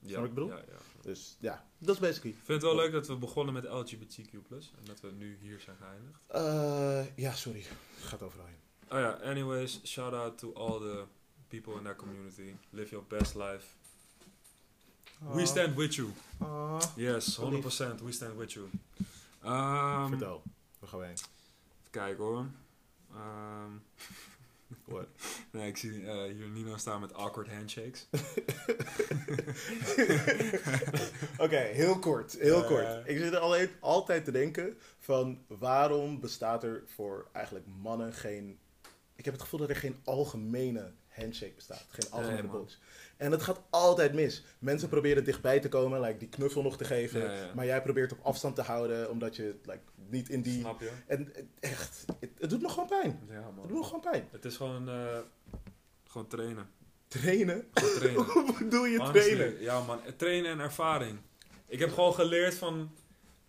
Ja, ik bedoel? Ja, ja. Dus ja, dat is basically. Ik vind het wel leuk dat we begonnen met LGBTQ+, en dat we nu hier zijn geëindigd. Eh, ja, sorry. Gaat overal heen. Oh ja, anyways, shout out to all the people in that community. Live your best life. We stand with you. Yes, 100% we stand with you. Ehm, Vertel. We gaan heen. Even kijken hoor. Ehm, [laughs] What? nee, ik zie eh, hier Nino staan met awkward handshakes. [laughs] [laughs] Oké, heel kort. Heel Eh. kort. Ik zit er altijd, altijd te denken van waarom bestaat er voor eigenlijk mannen geen... Ik heb het gevoel dat er geen algemene handshake bestaat. Geen algemene Nee, box. En het gaat altijd mis. Mensen proberen dichtbij te komen, like die knuffel nog te geven. Ja, ja. Maar jij probeert op afstand te houden, omdat je like, niet in die... Snap je? En echt, het, het doet me gewoon pijn. Ja, Het doet man. me gewoon pijn. Het is gewoon, eh, gewoon trainen. Trainen? Gewoon trainen. [laughs] Hoe bedoel je Honestly, trainen? Ja man, trainen en ervaring. Ik heb gewoon geleerd van,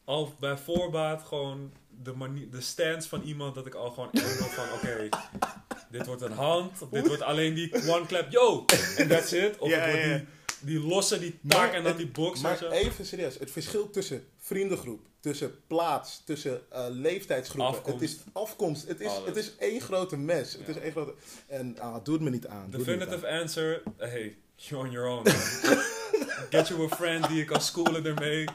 al bij voorbaat gewoon de, manier, de stance van iemand dat ik al gewoon echt van, oké, dit wordt een hand, of dit wordt alleen die one clap, yo, en that's it. Of Ja, het wordt die, die losse, die Maar tak en dan het- die box. Maar je. even serieus, het verschil tussen vriendengroep, tussen plaats, tussen eh, leeftijdsgroepen, Afkomst. het is afkomst, het is, Alles. het is één grote mes. Het is één grote... En ah, doe het me niet aan. Definitive aan. answer, hey, you're on your own. [laughs] Get you a friend die je kan schoolen ermee. Ik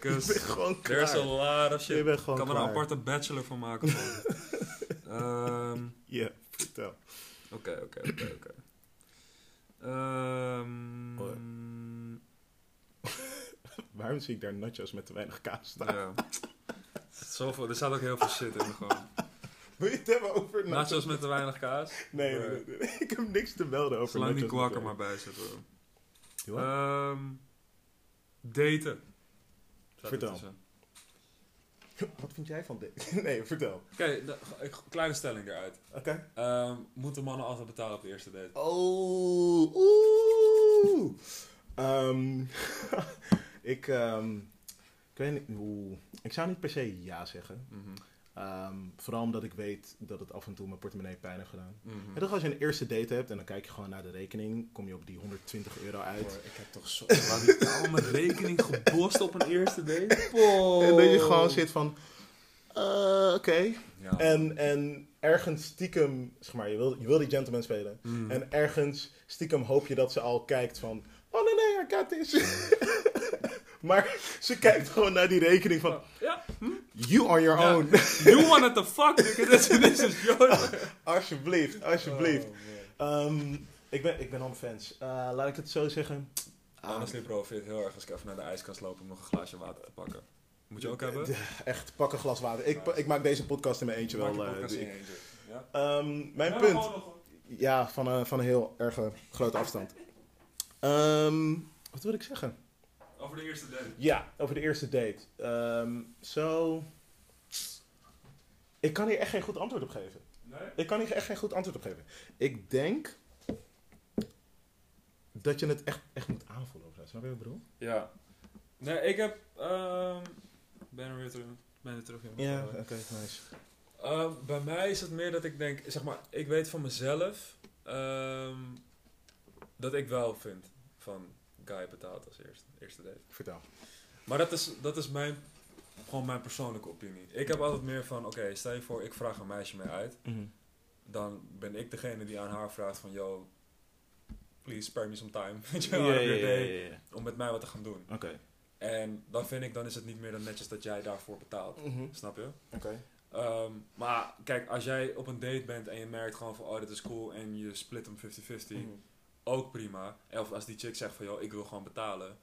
Because ben gewoon there's a lot of shit. Ik kan er een aparte bachelor van maken. man. [laughs] Ehm, Ja, vertel. Oké, oké, oké, oké. Ehm. [laughs] Waarom zie ik daar nachos met te weinig kaas staan? ja. Zoveel, er staat ook heel veel shit in gewoon. Wil je het hebben over nachos? Nachos met te weinig kaas. Nee, nee, nee, nee. [laughs] ik heb niks te melden over Zolang die nachos kwak er maar bij zit hoor. Ehm, daten. Staat Vertel. [laughs] Wat vind jij van dit? [laughs] Nee, vertel. Oké, kleine stelling eruit. Oké. Ehm, moeten mannen altijd betalen op de eerste date? Oh, oeh. Ehm, [laughs] ik, ehm, ik weet niet, oeh. Ik zou niet per se ja zeggen. Mhm, Ehm, vooral omdat ik weet dat het af en toe mijn portemonnee pijn heeft gedaan. mhm. En toch als je een eerste date hebt en dan kijk je gewoon naar de rekening, kom je op die 120 euro uit. Ik heb toch zo radicaal mijn rekening gebost op een eerste date. [laughs] En dat je gewoon zit van, eh, oké. Ja. En, en ergens stiekem, zeg maar, je wil, je wil die gentleman spelen. Mhm. En ergens stiekem hoop je dat ze al kijkt van... Oh nee, nee, I got this. [laughs] maar ze kijkt gewoon naar die rekening van... Ja. You on your Ja. own. [laughs] You wanted to fuck, nigga. This, is yours. [laughs] alsjeblieft, alsjeblieft. Oh, Ehm, ik, ben, ik ben on fans. Eh, laat ik het zo zeggen. Ah, Honestly bro, vind het heel erg als ik even naar de ijskast loop om nog een glaasje water te pakken. Moet je ook hebben? Echt, pak een glas water. Ik, ik maak deze podcast in mijn eentje wel. eh, ik- je eentje. Ja? Ehm, mijn Ja, punt. nog- Ja, van een, van een heel erg grote afstand. Ehm, wat wil ik zeggen? Over de eerste date. Ja, over de eerste date. Ehm, Zo. ik kan hier echt geen goed antwoord op geven. Nee? Ik kan hier echt geen goed antwoord op geven. Ik denk dat je het echt, echt moet aanvoelen of zo. Snap je wat ik bedoel? Ja. Nee, ik heb... ehm ben er weer terug. Ben er terug, jongen. Ja, oké, nice. Ehm, bij mij is het meer dat ik denk, zeg maar, ik weet van mezelf dat ik wel vind van guy betaalt als eerste, eerste date. Vertel. Maar dat is, dat is mijn, gewoon mijn persoonlijke opinie. Ik heb altijd meer van, oké, stel je voor ik vraag een meisje mee uit, dan ben ik degene die aan haar vraagt van, yo, please spare me some time, [laughs] weet je wel, om met mij wat te gaan doen. Oké. En dan vind ik, dan is het niet meer dan netjes dat jij daarvoor betaalt. Mhm. Snap je? Oké. Ehm, maar kijk, als jij op een date bent en je merkt gewoon van, oh, dit is cool en je split hem 50-50, Mhm. Ook prima. Of als die chick zegt van, joh, ik wil gewoon betalen.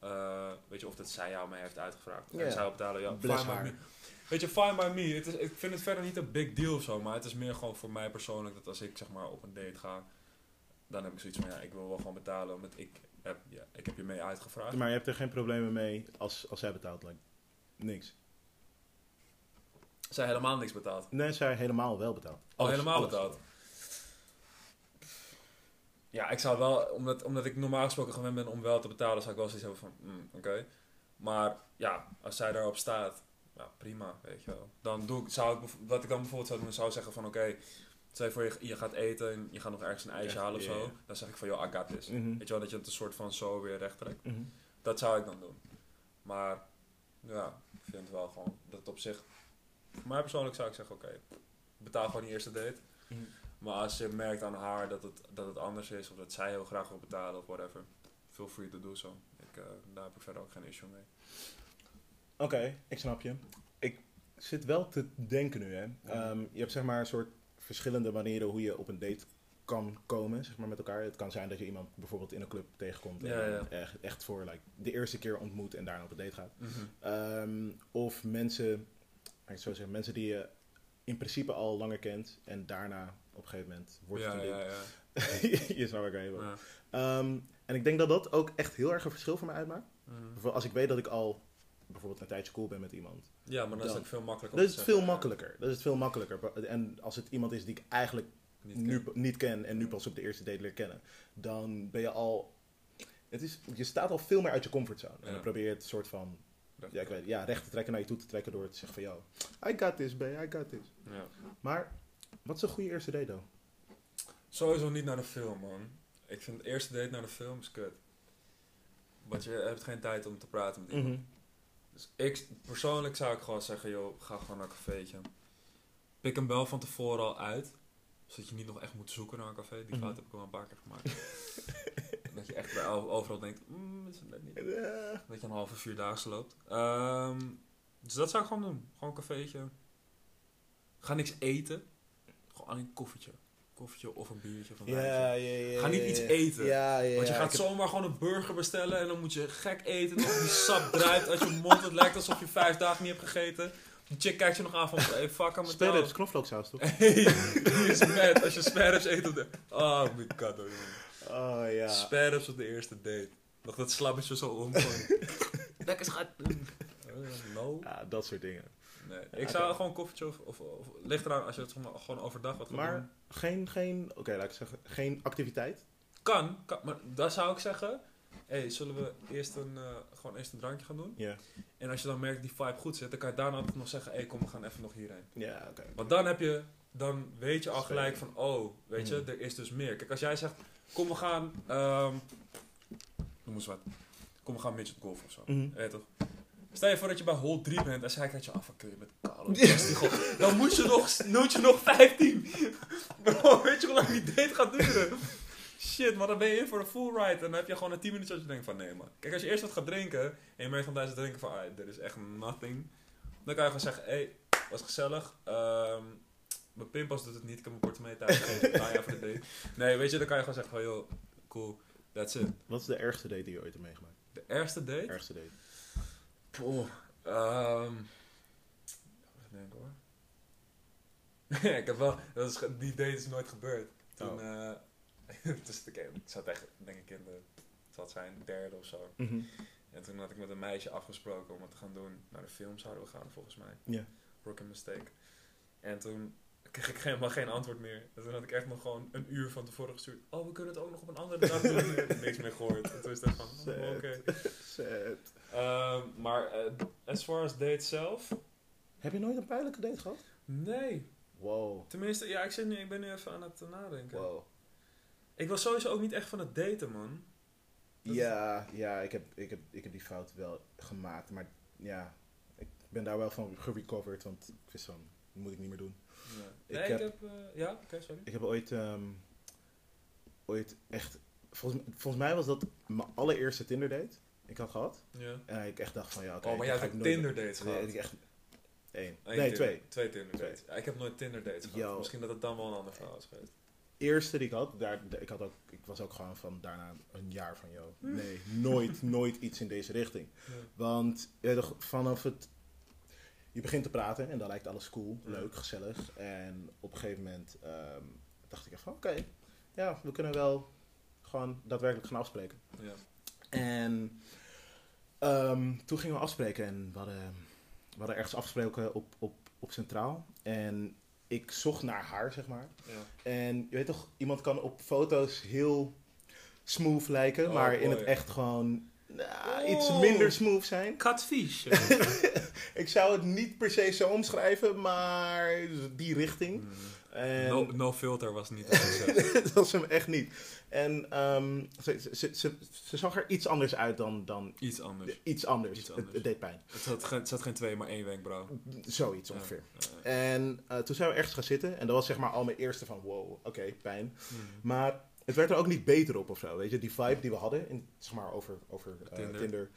Eh, weet je, of dat zij jou mee heeft uitgevraagd. En zij betalen, ja, Bless fine by me. Weet je, fine by me. Het is, ik vind het verder niet een big deal of zo, maar het is meer gewoon voor mij persoonlijk dat als ik zeg maar op een date ga, dan heb ik zoiets van, ja, ik wil wel gewoon betalen, omdat ik heb, ja, ik heb je mee uitgevraagd. Maar je hebt er geen problemen mee als, als zij betaalt? Like, niks. Zij helemaal niks betaald. Nee, zij helemaal wel betaald. Oh, Alles- helemaal alles. betaald. Ja, ik zou wel, omdat, omdat ik normaal gesproken gewend ben om wel te betalen, zou ik wel zoiets hebben van, mm, oké. Maar ja, als zij daarop staat, ja, prima, weet je wel. Dan doe ik, zou ik, wat ik dan bijvoorbeeld zou doen, zou zeggen van, oké, stel je voor je, je gaat eten en je gaat nog ergens een ijsje halen of zo. Dan zeg ik van, joh, I got this. Mhm. Weet je wel, dat je het een soort van zo weer recht trekt. Mhm. Dat zou ik dan doen. Maar ja, ik vind wel gewoon dat het op zich. Voor mij persoonlijk zou ik zeggen: oké, betaal gewoon die eerste date. Mhm. Maar als je merkt aan haar dat het, dat het anders is, of dat zij heel graag wil betalen of whatever, feel free to do so. Ik, eh, daar heb ik verder ook geen issue mee. Oké, ik snap je. Ik zit wel te denken nu, hè. Ehm, je hebt zeg maar een soort verschillende manieren hoe je op een date kan komen, zeg maar, met elkaar. Het kan zijn dat je iemand bijvoorbeeld in een club tegenkomt en ja. Echt, echt voor like, de eerste keer ontmoet en daarna op een date gaat. Mhm. Ehm, of mensen, ik het zo zeggen, mensen die je in principe al langer kent en daarna op een gegeven moment wordt het Ja, ja, ja. [laughs] je snapt waar ik heen wil. ja. Ehm, en ik denk dat dat ook echt heel erg een verschil voor mij uitmaakt. Bijvoorbeeld Als ik weet dat ik al bijvoorbeeld een tijdje cool ben met iemand. Ja, maar dan is het veel makkelijker. Dat is veel makkelijker. Dat is veel makkelijker. En als het iemand is die ik eigenlijk niet nu ken. niet ken en nu pas op de eerste date leer kennen, dan ben je al. Het is, je staat al veel meer uit je comfortzone. En dan probeer je het soort van ja, ik weet, ja, recht te trekken naar je toe te trekken door te zeggen van yo, I got this, babe, I got this. Ja. Maar wat is een goede eerste date dan? Sowieso niet naar de film, man. Ik vind de eerste date naar de film is kut. Want je hebt geen tijd om te praten met iemand. Mhm. Dus ik, persoonlijk zou ik gewoon zeggen, joh, ga gewoon naar een cafeetje. Pik hem wel van tevoren al uit. Zodat je niet nog echt moet zoeken naar een café. Die Mhm. fout heb ik wel een paar keer gemaakt. [laughs] dat je echt bij overal denkt, mm, is het net niet. Dat je een halve vierdaagse loopt. Ehm, dus dat zou ik gewoon doen. Gewoon een cafeetje. Ga niks eten. Gewoon alleen een koffietje. Koffietje of een biertje een Ja, ja, ja, Ga niet iets eten. Ja, ja, Want je gaat zomaar gewoon een burger bestellen en dan moet je gek eten. Die sap druipt uit je mond. Het lijkt alsof je vijf dagen niet hebt gegeten. Die chick kijkt je nog aan van, hey, fuck hem is knoflooksaus, toch? [laughs] Hey, die is mad als je sparrows eet op de... Oh my god, oh. Oh ja. Sparrows op de eerste date. Nog dat slabbetje zo om. [laughs] Lekker schat. Uh, no. Ja, dat soort dingen. Nee. Ik zou gewoon koffietje of, of, of... Ligt eraan als je het gewoon- overdag wat Maar doen. geen, geen oké, laat ik zeggen, geen activiteit. Kan, kan, maar daar zou ik zeggen... hey, zullen we eerst een, eh, gewoon eerst een drankje gaan doen? Ja. En als je dan merkt die vibe goed zit, dan kan je daarna altijd nog zeggen: hé, kom, we gaan even nog hierheen. Ja, oké. Want dan heb je, dan weet je al gelijk van: oh, weet je, Mhm. er is dus meer. Kijk, als jij zegt: kom, we gaan, ehm noem eens wat, kom, we gaan midget golf of zo. Je toch? Stel je voor dat je bij hole 3 bent en zij kijkt je af van kun je met Carlo. Dan moet je nog, moet je nog 15. Bro, weet je hoe lang die date gaat duren? Shit, maar dan ben je in voor een full ride. En dan heb je gewoon een 10 minuten dat je denkt van nee man. Kijk, als je eerst wat gaat drinken en je merkt van tijdens het drinken van ah, dit is echt nothing. Dan kan je gewoon zeggen, hé, hey, was gezellig. Ehm, mijn pinpas doet het niet, ik heb mijn portemonnee thuis gegeven. Voor de date. Nee, weet je, dan kan je gewoon zeggen van joh, cool, that's it. Wat is de ergste date die je ooit hebt meegemaakt? De ergste date? Ergste date. Poeh. Ehm even denken hoor. [laughs] Ik heb wel, dat is, die date is nooit gebeurd. Toen, Oh. eh, dus ik, ik zat echt, denk ik in de, het zal het zijn, derde of zo. Mhm. En toen had ik met een meisje afgesproken om het te gaan doen. Naar de film zouden we gaan, volgens mij. Ja. Rookie Mistake. En toen kreeg ik helemaal geen antwoord meer. En toen had ik echt nog gewoon een uur van tevoren gestuurd. Oh, we kunnen het ook nog op een andere dag doen. Niks meer gehoord. En toen is echt van, oh, oké. Sad. Ehm, maar eh, as far as date zelf? Heb je nooit een pijnlijke date gehad? Nee. Wow. Tenminste, ja, ik, zit nu, ik ben nu even aan het eh, nadenken. Wow. Ik was sowieso ook niet echt van het daten, man. Dat is- Ja, ja ik, heb, ik, heb, ik heb die fout wel gemaakt. Maar ja, ik ben daar wel van gerecoverd. Want ik wist van, dat moet ik niet meer doen. Ja. Ik Nee, ik heb- heb... eh, ja, oké, sorry. Ik heb ooit, ehm, ooit echt... Volgens, volgens mij was dat mijn allereerste Tinder date. Ik had gehad. Ja. En ik echt dacht van, ja, oké. oh, maar jij hebt nooit- Tinder dates Nee, gehad? ik echt... Eén. Eén Nee, Tinder- twee. Twee Tinder Twee. dates. Ja, ik heb nooit Tinder dates gehad. Yo. Misschien dat het dan wel een ander verhaal is geweest. Eerste die ik had, daar, ik, had ook, ik was ook gewoon van daarna een jaar van, joh, Hm. nee, nooit, [laughs] nooit iets in deze richting. Want ja, toch, vanaf het. Je begint te praten en dan lijkt alles cool, leuk, gezellig. En op een gegeven moment ehm, dacht ik echt van oké, ja, we kunnen wel gewoon daadwerkelijk gaan afspreken. Ja. En ehm, toen gingen we afspreken en we hadden, we hadden ergens afgesproken op, op, op Centraal. En ik zocht naar haar, zeg maar. Ja. En je weet toch, iemand kan op foto's heel smooth lijken, Oh, maar in het echt gewoon nou, iets minder smooth zijn. Catfish. [laughs] Ik zou het niet per se zo omschrijven, maar die richting. En no, no filter was niet [laughs] dat was hem echt niet. En ehm, ze, ze, ze, ze, ze zag er iets anders uit dan, dan Iets anders. iets anders. Iets Het, anders. het deed pijn. Het zat, geen- het zat geen twee, maar één wenkbrauw. Zoiets ongeveer. Ja. En eh, toen zijn we ergens gaan zitten. En dat was zeg maar al mijn eerste van wow, oké, pijn. Mhm. Maar het werd er ook niet beter op of zo. Weet je, die vibe die we hadden in, zeg maar, over, over eh, Tinder. Tinder.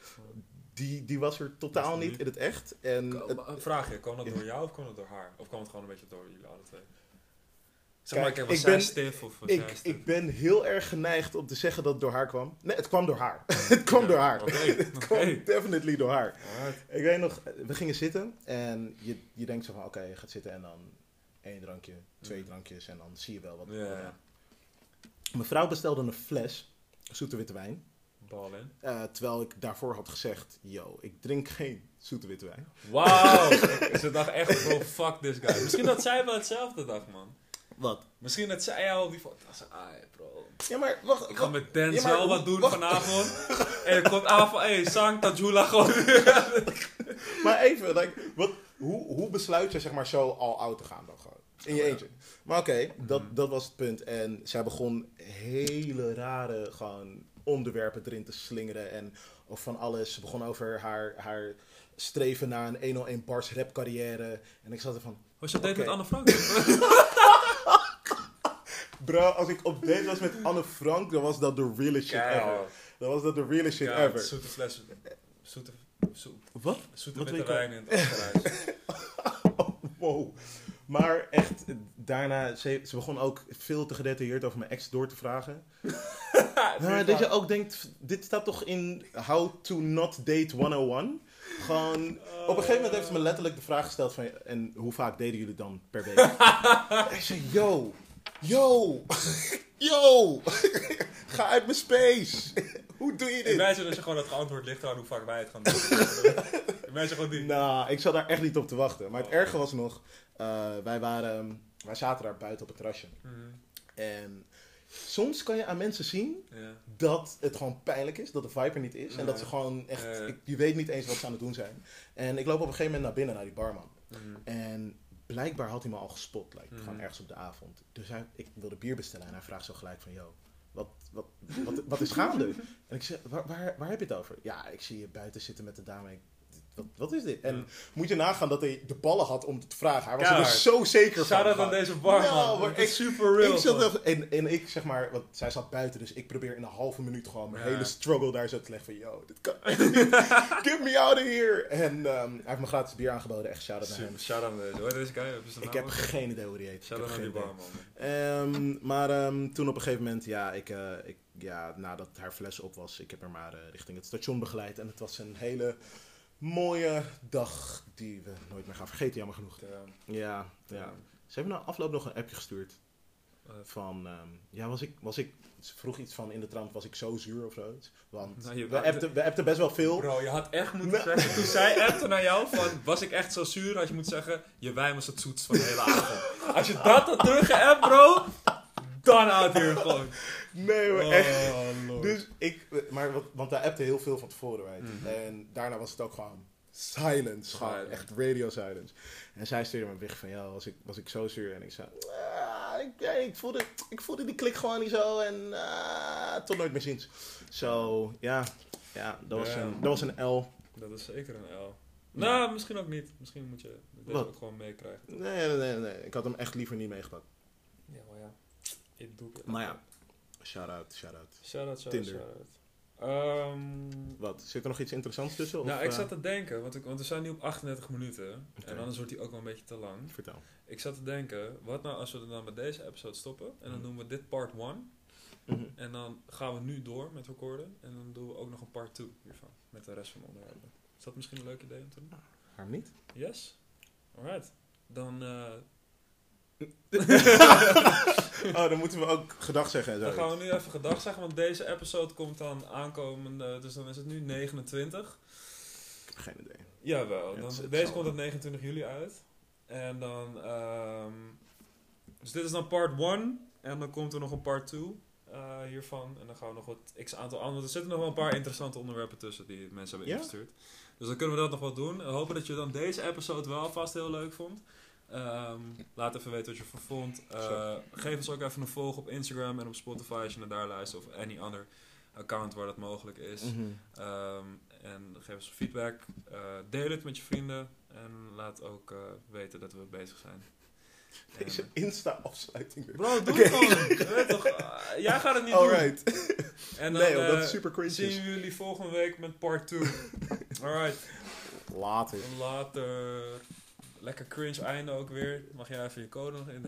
die, die was er totaal niet in het echt. En Ko- het- maar Een vraagje, kwam dat door jou of kwam dat door haar? Of kwam het gewoon een beetje door jullie alle twee? Zeg maar, Kijk, kijk, was ik zij ben- stif of was jij ik, stif? ik ben heel erg geneigd om te zeggen dat het door haar kwam. Nee, het kwam door haar. [laughs] het kwam Ja, door haar. oké, [laughs] het kwam definitely door haar. Alright. Ik weet nog, we gingen zitten en je, je denkt zo van, oké, je gaat zitten en dan één drankje, twee Mm. drankjes en dan zie je wel wat. Ja, wat- ja. Mijn vrouw bestelde een fles zoete witte wijn. Bal in. eh, terwijl ik daarvoor had gezegd, yo, ik drink geen zoete witte wijn. Wauw! [laughs] Ze dacht echt, bro, fuck this guy. Misschien dat zij wel hetzelfde dacht, man. Wat? Misschien dat zij al die van, dat ze, ai, bro. Ja, maar wacht. Ik ga wacht. met Denzel Ja, maar wat doen wacht. vanavond. en er komt aan van, hé, hey, Tajula gewoon. [laughs] Maar even, like, wat, hoe, hoe besluit je zeg maar zo al oud te gaan dan gewoon? In je Oh, eentje. Maar oké, dat, Mhm. dat was het punt. En zij begon hele rare gewoon onderwerpen erin te slingeren. En of van alles. Ze begon over haar, haar streven naar een 101 bars rap carrière. En ik zat er van, Was je date Oké. met Anne Frank? [laughs] bro, als ik op date was met Anne Frank, dan was dat de realest shit ever. Dan was dat de realest shit Ja, ever. zoete fles. Zoete, zo, Wat? zoete Wat witte wijn in het [laughs] Oostenrijks. wow. Maar echt, daarna, ze, ze begon ook veel te gedetailleerd over mijn ex door te vragen. [laughs] Maar dat je ook denkt, dit staat toch in How to Not Date 101? Gewoon, op een gegeven moment heeft ze me letterlijk de vraag gesteld van, en hoe vaak deden jullie dan per week? [laughs] ik zei, yo, yo, [laughs] yo, [laughs] ga uit mijn space. [laughs] hoe doe je dit? Imagine als je gewoon het geantwoord ligt aan hoe vaak wij het gaan doen. Imagine gewoon die. Nou, ik zat daar echt niet op te wachten. Maar het erge was nog, eh, wij, waren, wij zaten daar buiten op het terrasje. Mhm. En soms kan je aan mensen zien Ja. dat het gewoon pijnlijk is, dat de vibe er niet is. En dat ze gewoon echt, ik, je weet niet eens wat ze aan het doen zijn. En ik loop op een gegeven moment naar binnen, naar die barman. Mhm. En blijkbaar had hij me al gespot, like, Mhm. gewoon ergens op de avond. Dus hij, ik wilde bier bestellen en hij vraagt zo gelijk van, yo, wat, wat, wat, wat is gaande? [laughs] En ik zeg, waar, waar, waar heb je het over? Ja, ik zie je buiten zitten met de dame. Ik, wat, wat is dit? En Ja. moet je nagaan dat hij de ballen had om te vragen. Hij was er dus zo zeker van. Shout out aan deze barman. Nou, maar Het is ik- super real. Ik zat er- en, en ik zeg maar, want zij zat buiten, dus ik probeer in een halve minuut gewoon mijn Ja. hele struggle daar zo te leggen van, yo, dit kan. [laughs] Get me out of here. En ehm, hij heeft me gratis bier aangeboden, echt shout out naar hem. Super, shout out aan deze. Guy? Ik heb geen idee hoe die heet. Ik Shout heb out aan die barman. Ehm, maar ehm, toen op een gegeven moment, ja, ik, eh, ik, ja, nadat haar fles op was, ik heb haar maar eh, richting het station begeleid. En het was een hele mooie dag die we nooit meer gaan vergeten, jammer genoeg. Ja. Ja. Ze hebben na afloop nog een appje gestuurd. Eh, Van, ehm, ja, was ik, was ik, ze vroeg iets van in de trant, was ik zo zuur of zoiets? Want Nou, je- we, appten, we appten best wel veel. Bro, je had echt moeten Nou. zeggen, toen zij appte naar jou van, was ik echt zo zuur, had je moeten zeggen, je wijn was het zoetst van de hele avond. Als je dat had teruggeappt, bro, dan out hier gewoon. Nee, maar echt. Oh, lord. Dus ik, maar, wat- want hij appte heel veel van tevoren, je. Mhm. En daarna was het ook gewoon silence. Gewoon Silence. echt radio silence. En zij stuurde me weg van, ja, was ik, was ik zo zuur? En ik zei, "Ah, ik, ja, ik, voelde, ik voelde die klik gewoon niet zo. En ah, tot nooit meer ziens. Zo, ja, ja, dat was, Ja. een, dat was een L. Dat is zeker een L. Nou, misschien ook niet. Misschien moet je dit ook gewoon meekrijgen. Nee, nee, nee, nee. Ik had hem echt liever niet meegepakt. Ja, maar ja. Ik doe het. Maar ja, shout-out, shout-out. Shout-out, shout-out, Tinder. shout-out. Ehm, Wat, zit er nog iets interessants tussen? Of, nou, ik eh, zat te denken, want, ik, want we zijn nu op 38 minuten. En anders wordt die ook wel een beetje te lang. Vertel. Ik zat te denken, wat nou als we er dan met deze episode stoppen? En dan Mhm. doen we dit part 1. Mhm. En dan gaan we nu door met recorden. En dan doen we ook nog een part 2 hiervan. Met de rest van de onderwerpen. Is dat misschien een leuk idee om te doen? Waarom niet? Yes? Alright. Dan, eh, [laughs] [laughs] Oh, dan moeten we ook gedag zeggen dan gaan we nu even gedag zeggen. Want deze episode komt dan aankomende... Dus dan is het nu 29. Ik heb geen idee. Jawel. Ja, Dan, deze komt op 29 juli uit. En dan... ehm, dus dit is dan part 1. En dan komt er nog een part 2 eh, hiervan. En dan gaan we nog wat x aantal andere... Er zitten nog wel een paar interessante onderwerpen tussen die mensen hebben Ja? ingestuurd. Dus dan kunnen we dat nog wel doen. We hopen dat je dan deze episode wel vast heel leuk vond. Ehm, laat even weten wat je ervan vond. Eh, geef ons ook even een volg op Instagram en op Spotify als je naar daar luistert. Of any other account waar dat mogelijk is. Mhm. Ehm, en geef ons feedback. Eh, deel het met je vrienden. En laat ook eh, weten dat we bezig zijn. [laughs] Deze Insta-afsluiting. Bro, doe het gewoon. toch, jij gaat het niet doen. Alright. nee, dat is super crazy. Zien jullie volgende week met part 2. Alright. Later. Later lekker cringe einde ook weer. Mag jij even je code nog in?